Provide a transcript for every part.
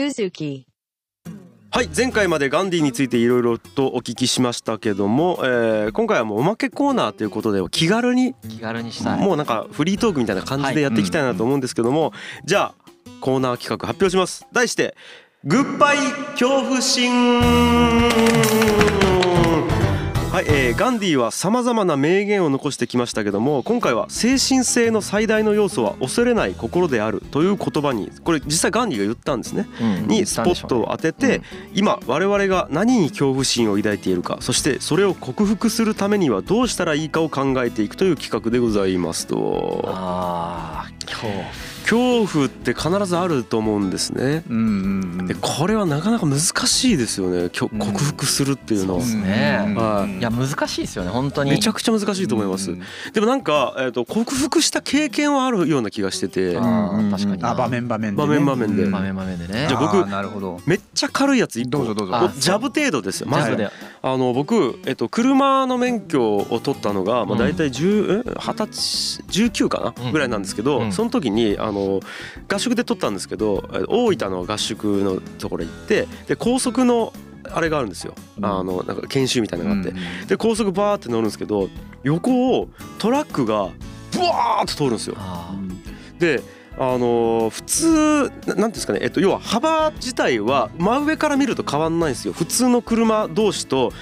Suzuki. はい前回までガンディについていろいろとお聞きしましたけども、えー今回はもうおまけコーナーということで気軽に気軽にしたい。もうなんかフリートークみたいな感じでやっていきたいなと思うんですけども、じゃあコーナー企画発表します。題してグッバイ恐怖心はい、えーガンディはさまざまな名言を残してきましたけども今回は精神性の最大の要素は恐れない心であるという言葉にこれ実際ガンディが言ったんですね。うんにスポットを当てて、今我々が何に恐怖心を抱いているかそしてそれを克服するためにはどうしたらいいかを考えていくという企画でございますと。ああ今日恐怖って必ずあると思うんですね。うんうんでこれはなかなか難しいですよね。克服するっていうのは。そうですね。はい。いや難しいですよね本当に。めちゃくちゃ難しいと思います。でもなんか、えー、と克服した経験はあるような気がしてて。あー確かに。なあ場面場面でね。場面場面で。うん。場面場面でね。じゃあ僕ーなるほど。めっちゃ軽いやつ一個どうぞどうぞ。あジャブ程度ですよ。まず。ジャブであの僕、えっと、車の免許を取ったのが、まあ、大体10え20歳19かうなん。ぐらいなんですけど、うん。その時にあの合宿で取ったんですけどえ大分の合宿のところ行ってで高速のあれがあるんですよ。うん。あのなんか研修みたいなのがあって、うん。で高速バーって乗るんですけど横をトラックがブワーッと通るんですよ。あであのー普通ななんていうんですかね、えっと、要は幅自体は真上から見ると変わんないんですよ。普通の車同士と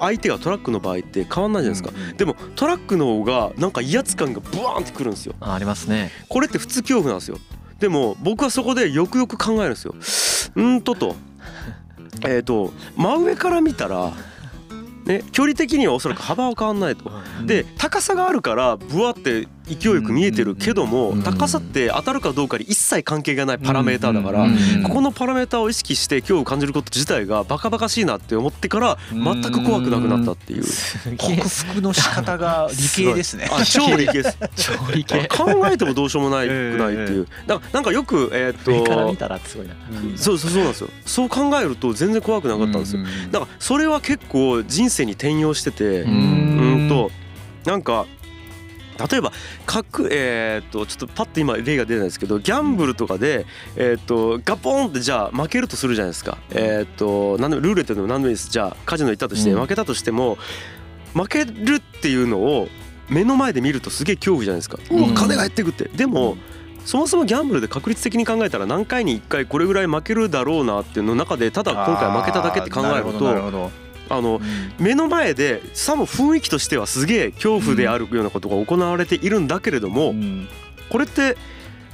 相手がトラックの場合って変わんないじゃないですか、でもトラックの方がなんか威圧感がブワーンってくるんですよ。ーありますね。これって普通恐怖なんですよ。でも僕はそこでよくよく考えるんですよ。うんとと。えっ、と真上から見たらね距離的にはおそらく幅は変わんないと。で高さがあるからブワって勢いよく見えてるけどもうん。高さって当たるかどうかに一切関係がないパラメーターだからうん。ここのパラメーターを意識して恐怖を感じること自体がバカバカしいなって思ってから全く怖くなくなったっていう。克服の仕方が理系ですね。あ超理系です。超理系。考えてもどうしようもないくないっていう。だからなんかよくえーっと上から見たらすごいな。そうそうそうなんですよ。そう考えると全然怖くなかったんですよ。だからそれは結構人生に転用しててううんんとなんか例えば各えーっとちょっとパッと今例が出ないですけどギャンブルとかでえーっとガポンってじゃあ負けるとするじゃないですか。えーっと何でもルーレットでも何でもいいです。じゃあカジノ行ったとしてうん。負けたとしても負けるっていうのを目の前で見るとすげえ恐怖じゃないですか。うん。金が減ってくって。でもそもそもギャンブルで確率的に考えたら何回に1回これぐらい負けるだろうなっていうの中でただ今回負けただけって考えるなるほどなるとあの目の前でさも雰囲気としてはすげえ恐怖であるようなことが行われているんだけれどもうん。これって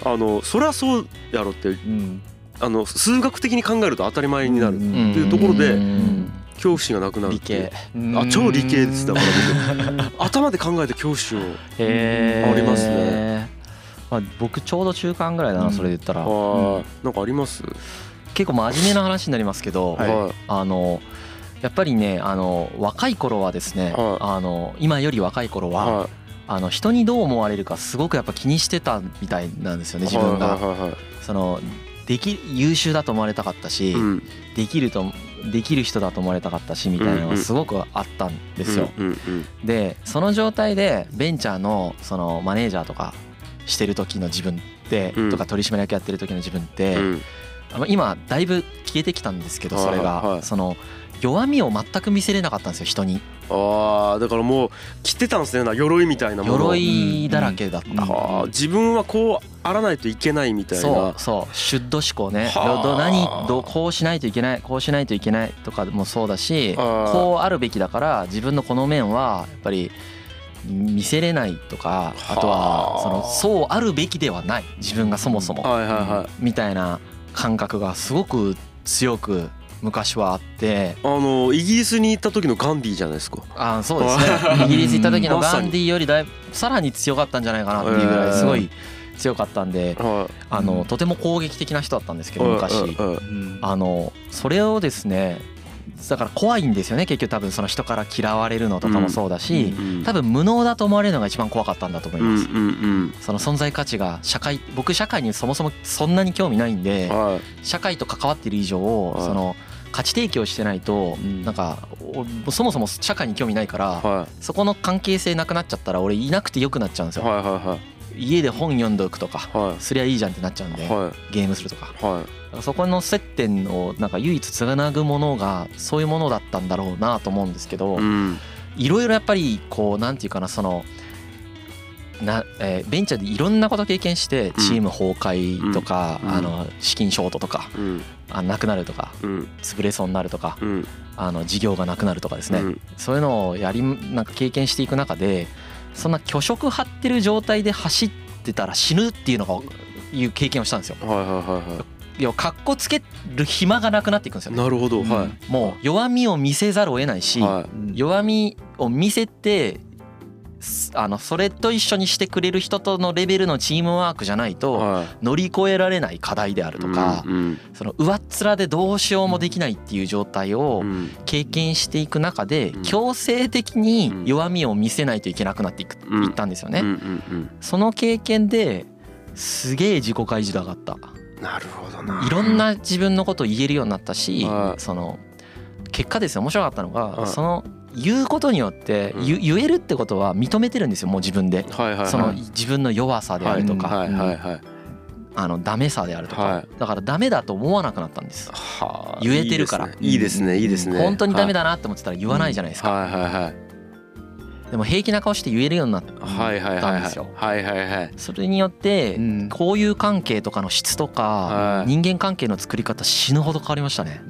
あのそりゃそうやろってうん。あの数学的に考えると当たり前になるうんっていうところでうん。恐怖心がなくなる理っていう。系。あ超理系ですだから僕。頭で考えて恐怖心をありますね。まあ僕ちょうど中間ぐらいだなそれで言ったら。なんかあります？結構真面目な話になりますけどはいはい。あのやっぱりねあの若い頃はですねはい。あの今より若い頃ははい。あの人にどう思われるかすごくやっぱ気にしてたみたいなんですよね自分が。そのでき優秀だと思われたかったし、うん。できるとできる人だと思われたかったしみたいなのがすごくあったんですよ。でその状態でベンチャーのそのマネージャーとかしてる時の自分って、うん。とか取締役やってる時の自分って、うん。今だいぶ消えてきたんですけどそれが、その弱みを全く見せれなかったんですよ人に。ああだからもう着てたんですねな鎧みたいなものを。鎧だらけだった、はあ自分はこうあらないといけないみたいな。そうそうシュッド思考ねはあ。どど何どこうしないといけないこうしないといけないとかもそうだしこうあるべきだから自分のこの面はやっぱり見せれないとかあ。とはそのそうあるべきではない自分がそもそも。みたいな感覚がすごく強く昔はあって。あのイギリスに行った時のガンディーじゃないですか。あそうですね。イギリス行った時のガンディよりだいぶさらに強かったんじゃないかなっていうぐらいすごい強かったんではい。あのとても攻撃的な人だったんですけど昔。あのそれをですねだから怖いんですよね結局多分その人から嫌われるのとかもそうだし、うん多分無能だと思われるのが一番怖かったんだと思います、その存在価値が社会僕社会にそもそもそんなに興味ないんうで社会と関わっている以上はい。その価値提供してないとうん。なんかおそもそも社会に興味ないからはそこの関係性なくなっちゃったら俺いなくてよくなっちゃうんですよ。家で本読んどくとかはすりゃいいじゃんってなっちゃうんでゲームするとか。そこの接点をなんか唯一つなぐものがそういうものだったんだろうなと思うんですけどうん。いろいろやっぱりこうなんていうかなそのな、えーベンチャーでいろんなこと経験してチーム崩壊とか、うん。あの資金ショートとかうんあなくなるとかうん。潰れそうになるとかうん。あの事業がなくなるとかですね、うん。そういうのをやりなんか経験していく中でそんな虚飾張ってる状態で走ってたら死ぬっていうのがいう経験をしたんですよ。はいはいはいはい。やかっこつける暇がなくなっていくんですよね。なるほどはもう弱みを見せざるを得ないし、い。は弱みを見せてすあのそれと一緒にしてくれる人とのレベルのチームワークじゃないいとは乗り越えられない課題であるいとかその上っ面でどうしようもできないっていう状態をうん。経験していく中でうん。強制的に弱みを見せないといけなくなっていくうん。いったんですよね。その経験ですげえ自己開示度上がった。うんなるほどな。いろんな自分のことを言えるようになったしはい。その結果ですよ。面白かったのはい。がその言うことによってうん。言言えるってことは認めてるんですよもう自分で。その自分の弱さであるとか、あのダメさであるとか、はい。だからダメだと思わなくなったんです。はあ。言えてるから。いいですねいいですね本当にダメだだなって思ってたら言わないじゃないですか。はいはいはいでも平気な顔して言えるようになっはいはいはいはいたんですよ。はいはいはいそれによってうん。交友関係とかの質とかはい。人間関係の作り方死ぬほど変わりましたね。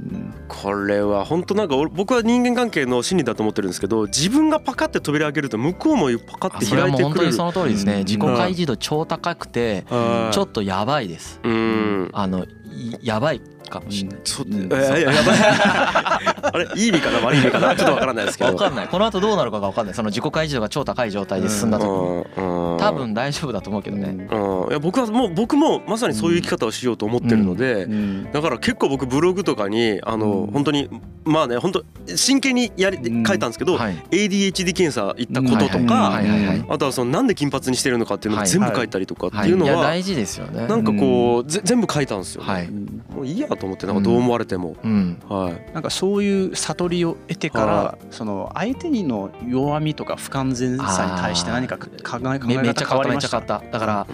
これは本当なんか俺僕は人間関係の心理だと思ってるんですけど自分がパカって扉開けると向こうもパカってそれは開いもう本当にてくれるその通りですね。うん。自己開示度超高くてはい。ちょっとやばいです。うん。あのいやばいかもしれない。そうんえーやばい あれいい意味かな悪い意味かな ちょっとわからないですけどわかんない。この後どうなるかがわかんない。その自己開示度が超高い状態で進んだ時にうんうん多分大丈夫だと思うけどね。うんいや僕はもう僕もまさにそういう生き方をしようと思ってるので、うんだから結構僕ブログとかにあの、うん本当にまあね本当真剣にやりうん書いたんですけど、はい。ADHD 検査行ったこととか、はいはいはいあとはそのなんで金髪にしてるのかっていうのをはい全部書いたりとかはい。っていうのは、いや大事ですよね。なんかこうぜ全部書いたんですよ、はい。もういいやと思ってなんかどう思われても、うん。はい。なんかそういう悟りを得てから、はその相手にの弱みとか不完全さに対して何か考え考えめめっちゃ方変変わった。めっちゃ変わった。だから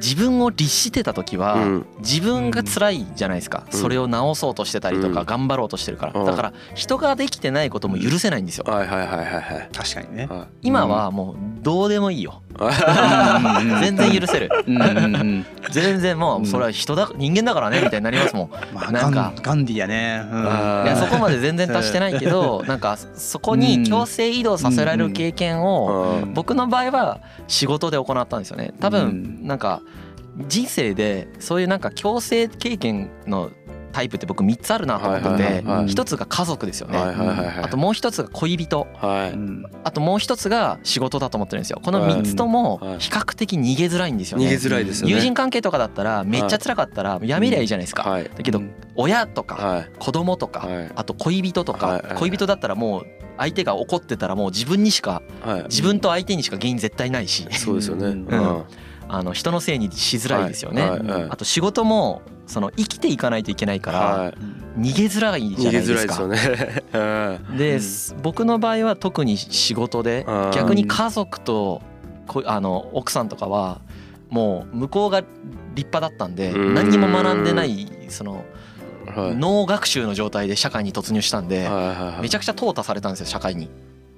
自分を律してた時は、うん。自分が辛いじゃないですか、うん。それを直そうとしてたりとかうん。頑張ろうとしてるから、うん。だから人ができてないことも許せないんですよ。はいはいはいはいはい。確かにね。はい。今はもうどうでもいいよ。全 全然許せる。全然もうそれは人だ人間だからねみたいになりますもん。まあ、なんか。ガンディやね。いやそこまで全然達してないけどなんかそこに強制移動させられる経験をうん。僕の場合は仕事で行ったんですよね。多分なんか人生でそういうなんか強制経験のタイプって僕3つあるなと思ってはいてはいはいはい。一つが家族ですよね。あともう一つが恋人。あともう一つが仕事だと思ってるんですよ。この3つともはい。比較的逃げづらいんですよ逃げねづらいですよね。友人関係とかだったらめっちゃ辛かったらやめりゃいいじゃないですか。はい。だけど親とかはい。子供とかはい。あと恋人とはい。か恋人だったらもう相手が怒ってたらもう自分にしかはい。自分と相手にしか原因絶対ないし。そうですよね。うん。うんあの人のせいにしづらいですよね。はいはいあと仕事もその生きていかないといけないからはい。逃げづらいじゃないですか。でね。うん。僕の場合は特に仕事でうん逆に家族とこあの奥さんとかはもう向こうが立派だったんでうん。何にも学んでないそのはい。脳学習の状態で社会に突入したんではいはいはい。めちゃくちゃ淘汰されたんですよ社会に。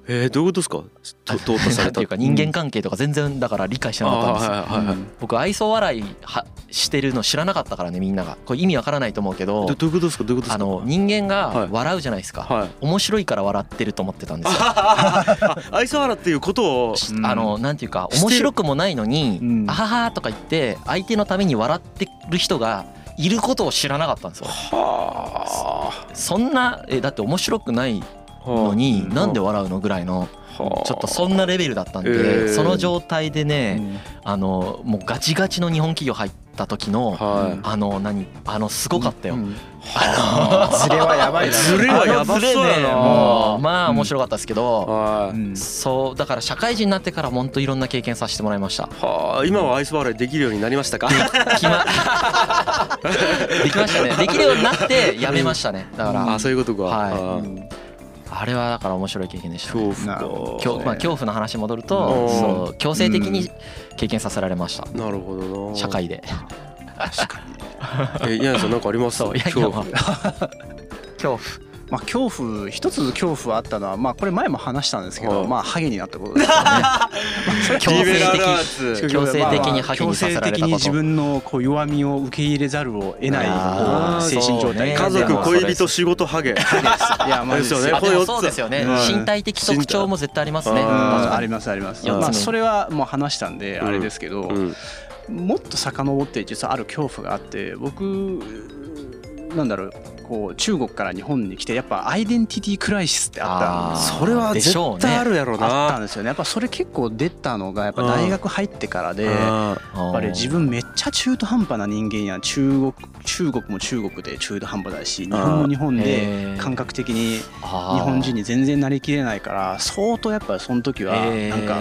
えーどういうことですか？と淘汰さなれたんていうか人間関係とか全然だから理解してなかったん。ですよ。あーはいはいはい僕愛想笑いはしてるの知らなかったからねみんなが。これ意味わからないと思うけどどどういうことですか？どういうことですか？あの人間はい。が笑うじゃないですか、はい。面白いから笑ってると思ってたんですよ。あ 愛想笑っていうことをうん。あのなんていうか面白くもないのにうん「あはは」とか言って相手のために笑ってる人がいることを知らなかったんですよ。はそんなえだって面白くないあのにうん。なんで笑うのぐらいのはあ。ちょっとそんなレベルだったんえー。でその状態でうねん。あのもうガチガチの日本企業入った時のはい。あの何あのすごかったよ。ズレはやばいな。ズレはやばそまあ面白かったですけど、そうだから社会人になってから本当いろんな経験させてもらいました。はあ。今は愛想笑いできるようになりましたか？できましたね。できるようになってやめましたね。だから。あそういうことか。はいあれはだから面白い経験でしたね。まあ、恐怖の話戻るうとん。そう強制的に経験させられました。なるほどな。社会で。確かに。えヤンさんなんかあります？恐怖まあ。恐怖まあ恐怖一つ恐怖あったのはまあこれ前も話したんですけどはいまあハゲになったことですよね。強制的強制的にハゲにさせられたこと。強制的に自分のこう弱みを受け入れざるを得ない精神状態家族恋人仕事ハゲいやまあですよねそうですよねうん身体的特徴も絶対ありますねありますありますまあそれはもう話したんでうんあれですけどうんもっと遡って実はある恐怖があって僕なんだろうこう中国から日本に来てやっぱアイデンティティクライシスってあったそれは絶対あるやろなあ。ったんですよね。やっぱそれ結構出たのがやっぱ大学入ってからでやっあぱり自分めっちゃ中途半端な人間や中国中国も中国で中途半端だし日本も日本で感覚的に日本人に全然なりきれないから相当やっぱりその時はなんかこ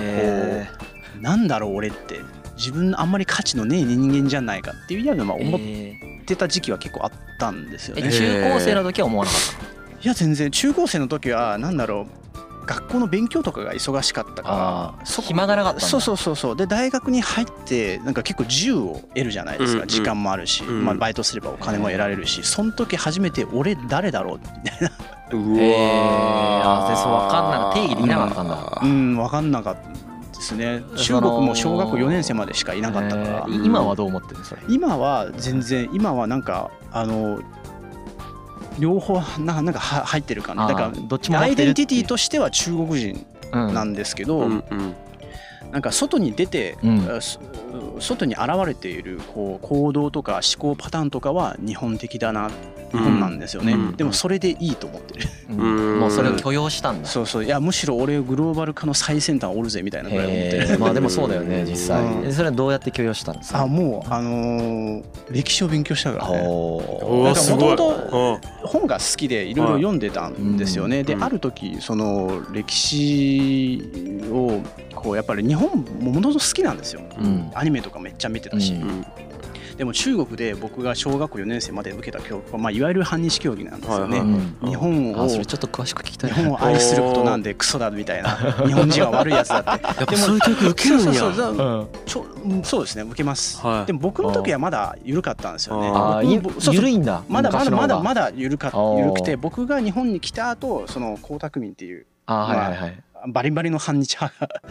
うなんだろう俺って自分あんまり価値のねえ人間じゃないかっていうようなまあ思っえてた時期は結構あったんですよーえね。中高生の時は思わなかったいや全然中高生の時はなんだろう学校の勉強とかが忙しかったあから暇がなかったんだ。そうそうそうそう。で大学に入ってなんか結構自由を得るじゃないですか、うんうん。時間もあるし、うん。まあ、バイトすればお金も得られるしその時初めて俺誰だろう？みたいな。うへー。あでそうわかんなかった。定義できなかったんだ。うん分かんなかったですね。中国も小学校4年生までしかいなかったから、えー今はどう思ってるそれ今は全然今はなんかあの両方ななんかは入ってる感じ。だかあーどっちもらアイデンティティととしては中国人なんですけど、うんうん。なんか外に出て、うん。外に現れているこう行動とか思考パターンとかは日本的だな日本なんですよね、うん。でもそれでいいと思って。る、うん。もうそれを許容したんだ。そうそう。いやむしろ俺グローバル化の最先端おるぜみたいなぐらい思って。へるー。まあでもそうだよね実際。うん。えそれはどうやって許容したんですか？あもうあのー歴史を勉強したから。ねほおなんかーすごい。元本が好きでいろいろ読んでたんですよね、である時その歴史をこうやっぱり日本もものすごく好きなんですよ。ううん。アニメとかめっちゃ見てたし、でも中国で僕が小学校4年生まで受けた教育は、まあ、いわゆる反日教育なんですよね、日本をあそれちょっと詳しく聞きたい。日本を愛することなんでクソだみたいな日本人は悪いやつだって。やっぱそういう教育受けるんや。そうそうそうう。ん。そうですね受けます、はい。でも僕の時はまだ緩かったんですよね。緩いんだ。まだまだまだまだだ緩か緩くて僕が日本に来た後その江沢民っていう。あはいはいはいバリバリの反日派が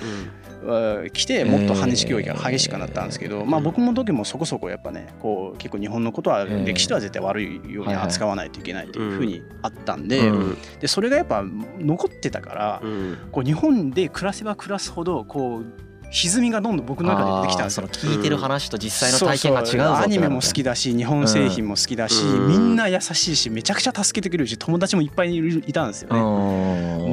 うん。来てもっと反日教育が激しくなったんですけど、まあ僕の時もそこそこやっぱねこう結構日本のことはー。歴史では絶対悪いように扱わないといけないっていうふうにあったんで,、うん。でそれがやっぱ残ってたから、うん。こう日本で暮らせば暮らすほどこう歪みがどんどん僕の中で出てきたんですよ。聞いてる話と実際の体験が違うぞそうそうアニメも好だきだし日本製品も好きだし、うん。みんな優しいしめちゃくちゃ助けてくれるし友達もいっぱいいたんですよね。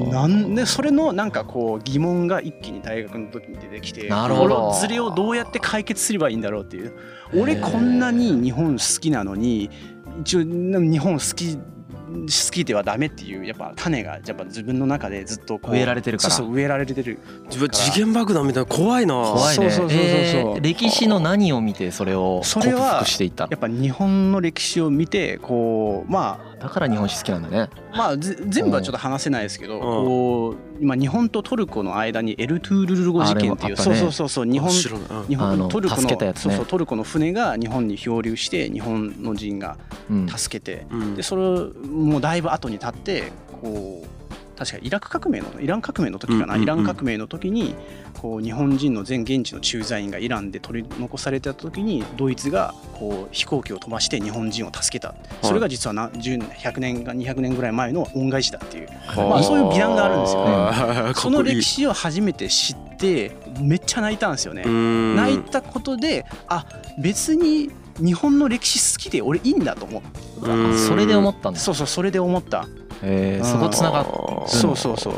うんなんでそれのなんかこう疑問が一気に大学の時に出てきてなるほど。このズレをどうやって解決すればいいんだろうっていう。俺こんなに日本好きなのに一応日本好き好きではダメっていうやっぱ種がやっぱ自分の中でずっとこう植えられてるから。そうそう植えられてる。自分次元爆弾みたいな怖いな。怖いねそうそうそうそう。そうえー歴史の何を見てそれを克それは服していったの？やっぱ日本の歴史を見てこうまだから日本史好きなんだね。あまあぜ全部はちょっと話せないですけどん。こう今日本とトルコの間にエルトゥールル語事件っていうね。そうそうそうそう日本日本トルコのね。そうそうトルコの船が日本に漂流して日本の人がうん。助けて、うんでそれもうだいぶ後に経ってこう確かイラク革命のイラン革命の時かな、うんうんうん。イラン革命の時にこう日本人の全現地の駐在員がイランで取り残された時にドイツがこう飛行機を飛ばして日本人を助けた。それが実はな10 100年か200年ぐらい前の恩返しだっていう。まあそういう美談があるんですよね。ねその歴史を初めて知ってめっちゃ泣いたんですよね。泣いたことであ別に日本の歴史好きで俺いいんだと思った、それで思ったんだ。そうそうそれで思った、えーそこつながっそうそうそう。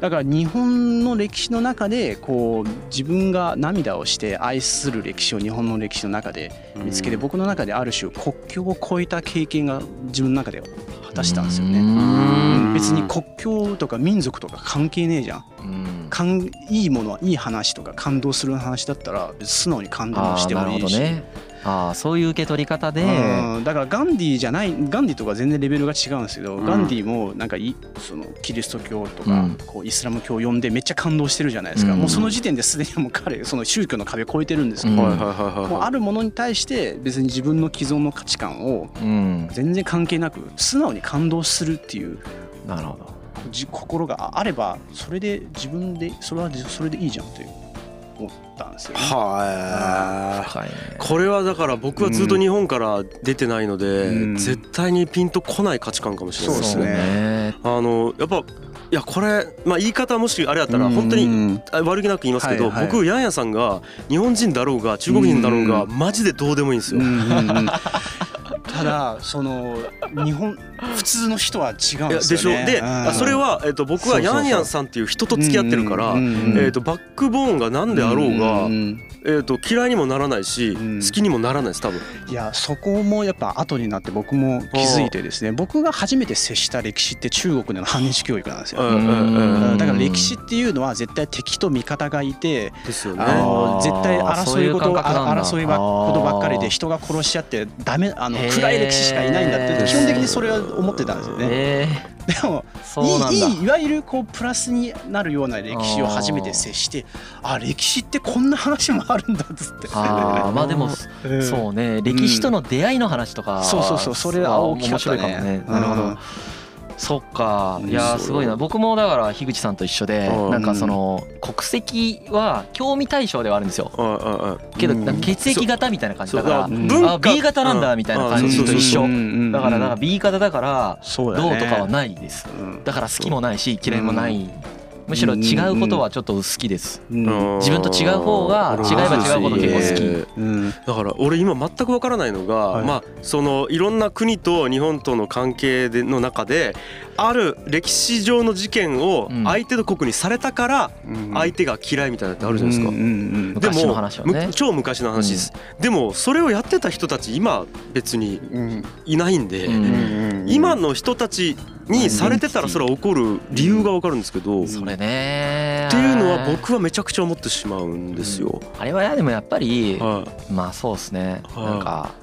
だから日本の歴史の中でこう自分が涙をして愛する歴史を日本の歴史の中で見つけて僕の中である種国境を越えた経験が自分の中で果たしたんですよね。ね別に国境とか民族とか関係ねえじゃん。うん。かんいいものはいい話とか感動する話だったら素直に感動してもいいし、ほどねああそういう受け取り方で。うんだからガンディーじゃないガンディーとか全然レベルが違うんですけど、うん。ガンディーもなんかいそのキリスト教とか、うん。こうイスラム教を読んでめっちゃ感動してるじゃないですか、うん。もうその時点ですでにもう彼 その宗教の壁を越えてるんですけど、もうあるものに対して別に自分の既存の価値観をうん。全然関係なく素直に感動するっていうなるほど。じ心があればそれで自分でそれはそれでいいじゃんって思ったんですよね。は深いね。いこれはだから僕はずっと日本から出てないので、うん。絶対にピンとこない価値観かもしれないですね。ですね。ねあのやっぱいやこれ、まあ、言い方もしあれやったら本当に悪気なく言いますけど、僕ヤンヤさんが日本人だろうが中国人だろうがうマジでどうでもいいんですよ。ただその日本普通の人は違うんいやでですしょ？よね。で、うんあそれは、えっと僕はヤンヤンさんっていう人と付き合ってるから、えっとバックボーンが何であろうが、んんえっと嫌いにもならないし、うん好きにもならないです多分。いやそこもやっぱ後になって僕も気づいてですね僕が初めて接した歴史って中国での反日教育なんですよ。だから歴史っていうのは絶対敵と味方がいてですよね。絶対争い事そういう感覚なんだあ争いばことばっかりで人が殺し合ってダメあの暗い歴史しかいないんだって基本的にそれは思ってたんですよね。えでもいいいいいわゆるこうプラスになるような歴史を初めて接してあ歴史ってこんな話もあるんだっつって。あーまあでもうん。そうね歴史との出会いの話とかはそうそうそうそれは大きかったね。ね。なるほど。うんそっか。うん。いやすごいな。僕もだから樋口さんと一緒でうん。なんかその国籍は興味対象ではあるんですよ。けど血液型みたいな感じだからう。んあ B 型なんだみたいな感じと一緒。だからなんか B 型だからどうとかはないです。うん。だから好きもないし嫌いもないむしろ違うことはちょっと好きです。うん。自分と違う方が違えば違うほど結構好き。えーうん。だから俺今全くわからないのが、はい。まあそのいろんな国と日本との関係での中である歴史上の事件をうん。相手の国にされたから相手が嫌いみたいなのってあるじゃないですか。うんうんうんでも昔の話はね。む超昔の話です、でもそれをやってた人たち今別にうん。いないんで、うん今の人たちにされてたらそれは起こる理由がわかるんですけど、っそれね。ていうのは僕はめちゃくちゃ思ってしまうんですよ。あれはでもやっぱりはい。まあそうですね。はい。なんか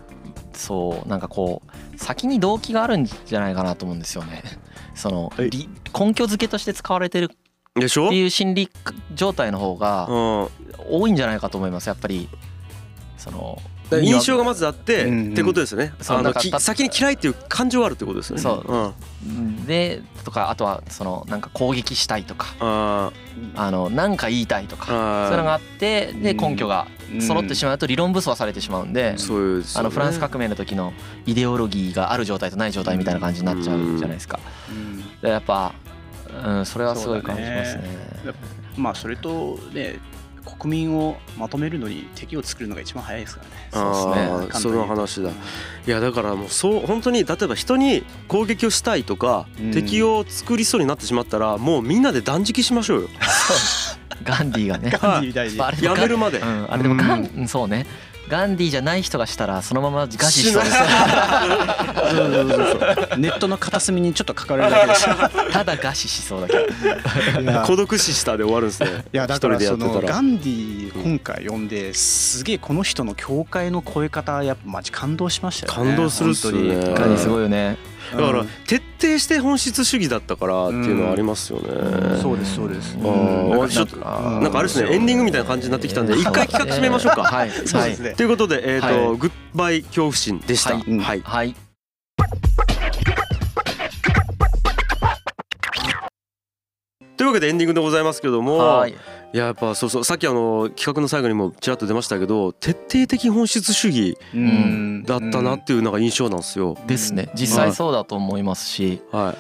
そうなんかこう先に動機があるんじゃないかなと思うんですよね。その根拠付けとして使われてるでしょ？っていう心理状態の方がうん。多いんじゃないかと思いますやっぱり。その印象がまずあって、うんうんってことですよね。あの先に嫌いっていう感情があるってことですよね。そう。うん、でとかあとはそのなんか攻撃したいとか。ああのなんか言いたいとか。あそういうのがあってで根拠が揃ってしまうと理論武装されてしまうんであのフランス革命の時のイデオロギーがある状態とない状態みたいな感じになっちゃうじゃないですか。やっぱ、うん、それはすごい感じますね。まあそれとね国民をまとめるのに敵を作るのが一番早いですからね。そうですねあーその話だいやだからもうそう本当に例えば人に攻撃をしたいとか、うん敵を作りそうになってしまったらもうみんなで断食しましょうよ ガンディーがね。ガンディー大事。あれでもやめるまで、うん、あれでもガン、うんそうね。ガンディーじゃない人がしたらそのまま餓死しそうです。そうそうそうそうネットの片隅にちょっと書かれるだけですよ。ただ餓死しそうだけど。孤独死したで終わるんですねいやだから一人でやってたらそのガンディ今回読んですげえこの人の教会の超え方やっぱマジ感動しましたよね。感動するっすよね本当にガンディーすごいよね。だからうん徹底して本質主義だったからっていうのはありますよね、うんそうですそうです。あちょっとうんなんかあれですねエンディングみたいな感じになってきたんで一回企画締めましょうか、はい。はいそうです。ね。ということで、えーとはグッバイ恐怖心でした。ははいい、はい。わけでエンディングでございますけども、はいい。ややっぱそうそうさっきあの企画の最後にもちらっと出ましたけど徹底的本質主義うんだったなっていうのが印象なんですよ。ですね。実際そうだと思いますし、は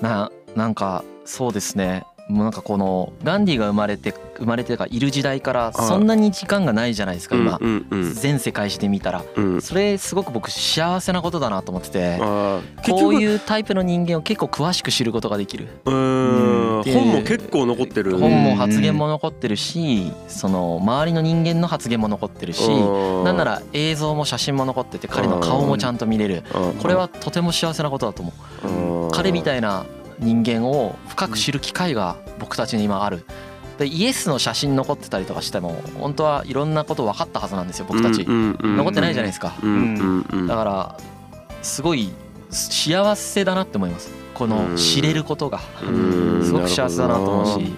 い、ななんかそうですね。もうなんかこのガンディが生まれて生まれてかいる時代からそんなに時間がないじゃないですか今。うんうん全世界史で見たら。それすごく僕幸せなことだなと思ってて。こう局いうタイプの人間を結構詳しく知ることができる。本も結構残ってる。本も発言も残ってるしその周りの人間の発言も残ってるしうんなんなら映像も写真も残ってて彼の顔もちゃんと見れる。うん。これはとても幸せなことだと思う。うん彼みたいな人間を深く知る機会が僕たちに今ある。でイエスの写真残ってたりとかしても本当はいろんなこと分かったはずなんですよ僕たち、残ってないじゃないですか、だからすごい幸せだなって思います。この知れることが。すごく幸せだなと思うし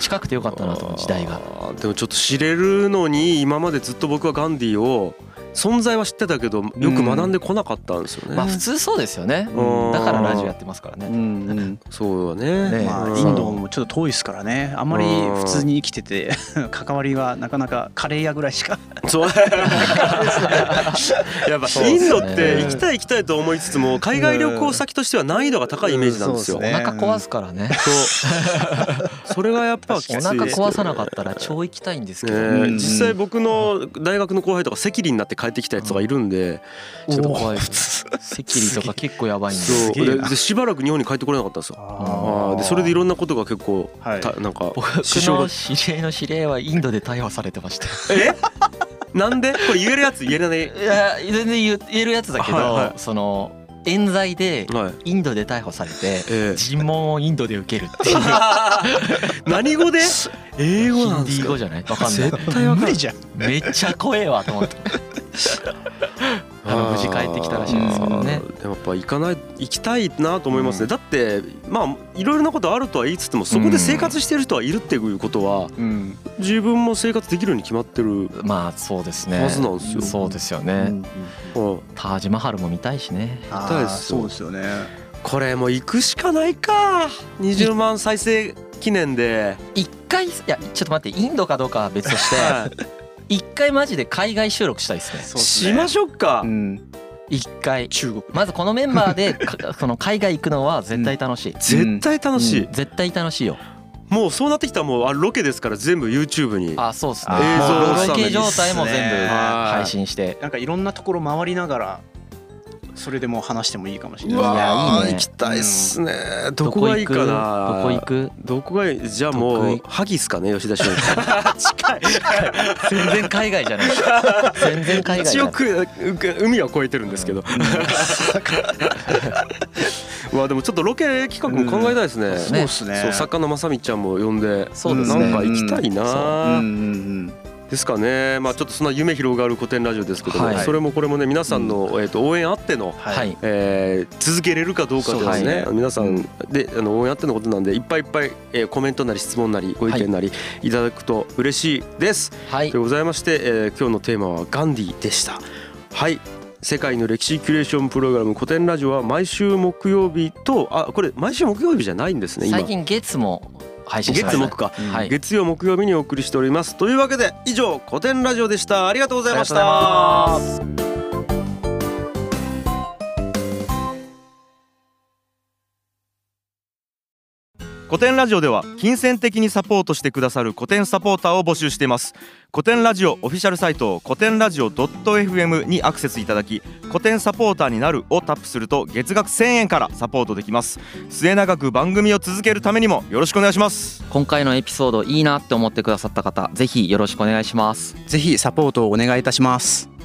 近くてよかったなと思う時代が。でもちょっと知れるのに今までずっと僕はガンディを存在は知ってたけどよく学んでこなかったんですよね。まあ普通そうですよね。だからラジオやってますからね。うんうん、そうよね。ねまあインドもちょっと遠いですからね。あんまり普通に生きてて 関わりはなかなかカレー屋ぐらいしか。そう。やっぱインドって行きたい行きたいと思いつつも海外旅行先としては難易度が高いイメージなんですよ。お腹壊すからね。そう。それがやっぱお腹壊さなかったら超行きたいんですけど。実際僕の大学の後輩とか赤痢になって帰ってきたやつがいるんでちょっと怖い赤痢とか結構やばいんででしばらく日本に帰ってこれなかったんですよ。でそれでいろんなことが結構、はい、なんか僕の知り合いの知り合いはインドで逮捕されてました。え？なんで？これ言えるやつ？言えない？いや全然言えるやつだけど、はいはい、その冤罪でインドで逮捕されて尋問をインドで受けるっていう。何語で？英語なんですか？語じゃない？わかんない。絶対無理じゃん。めっちゃ怖えわと思ってあの無事帰ってきたらしいんですけどね。でもやっぱ行かない行きたいなと思いますね、うん、だってまあいろいろなことあるとは言いつつもそこで生活してる人はいるっていうことは、うん、自分も生活できるに決まってるまあそうですね。はずなんですよ。そうですよね、うん、タージマハルも見たいしね。見たいですそうですよね。これも行くしかないか。20万再生記念で。一回いやちょっと待ってインドかどうかは別として一回マジで海外収録したいですね。しましょうか。一回。中国。まずこのメンバーで その海外行くのは絶対楽しい、絶対楽しい、絶対楽しい。よ。もうそうなってきたらもうあロケですから全部 YouTube に。あそうっすね。映像ロケ状態も全部配信して。なんかいろんなところ回りながらそれでも話してもいいかもしれない。いやいいね。行きたいっすね。どこがいいかな？どこ行く？どこがいい？じゃあもうハギスかね？吉田翔。近い。全然海外じゃない。全然海外。一応海は越えてるんですけど。まあでもちょっとロケ企画も考えたいですね。そうですね。そう作家のまさみちゃんも呼んで、そうですね。なんか行きたいな。うんうん。ですかね、まあ、ちょっとそんな夢広がる古典ラジオですけども、はい、それもこれもね皆さんの、えー、と応援あっての、はい、えー、続けれるかどうかですね、ね、皆さんであの応援あってのことなんでいっぱいいっぱい、えー、コメントなり質問なりご意見なりいただくと嬉しいです。はい、とございまして、えー、今日のテーマはガンディでした。はい。世界の歴史キュレーションプログラム古典ラジオは毎週木曜日とあこれ毎週木曜日じゃないんですね最近月も配信月木か、はい、月曜木曜日にお送りしております。というわけで以上古典ラジオでした。ありがとうございました古典ラジオでは金銭的にサポートしてくださる古典サポーターを募集しています。古典ラジオオフィシャルサイト古典ラジオ .fm にアクセスいただき古典サポーターになるをタップすると月額1000円からサポートできます。末永く番組を続けるためにもよろしくお願いします。今回のエピソードいいなって思ってくださった方ぜひよろしくお願いします。ぜひサポートをお願いいたします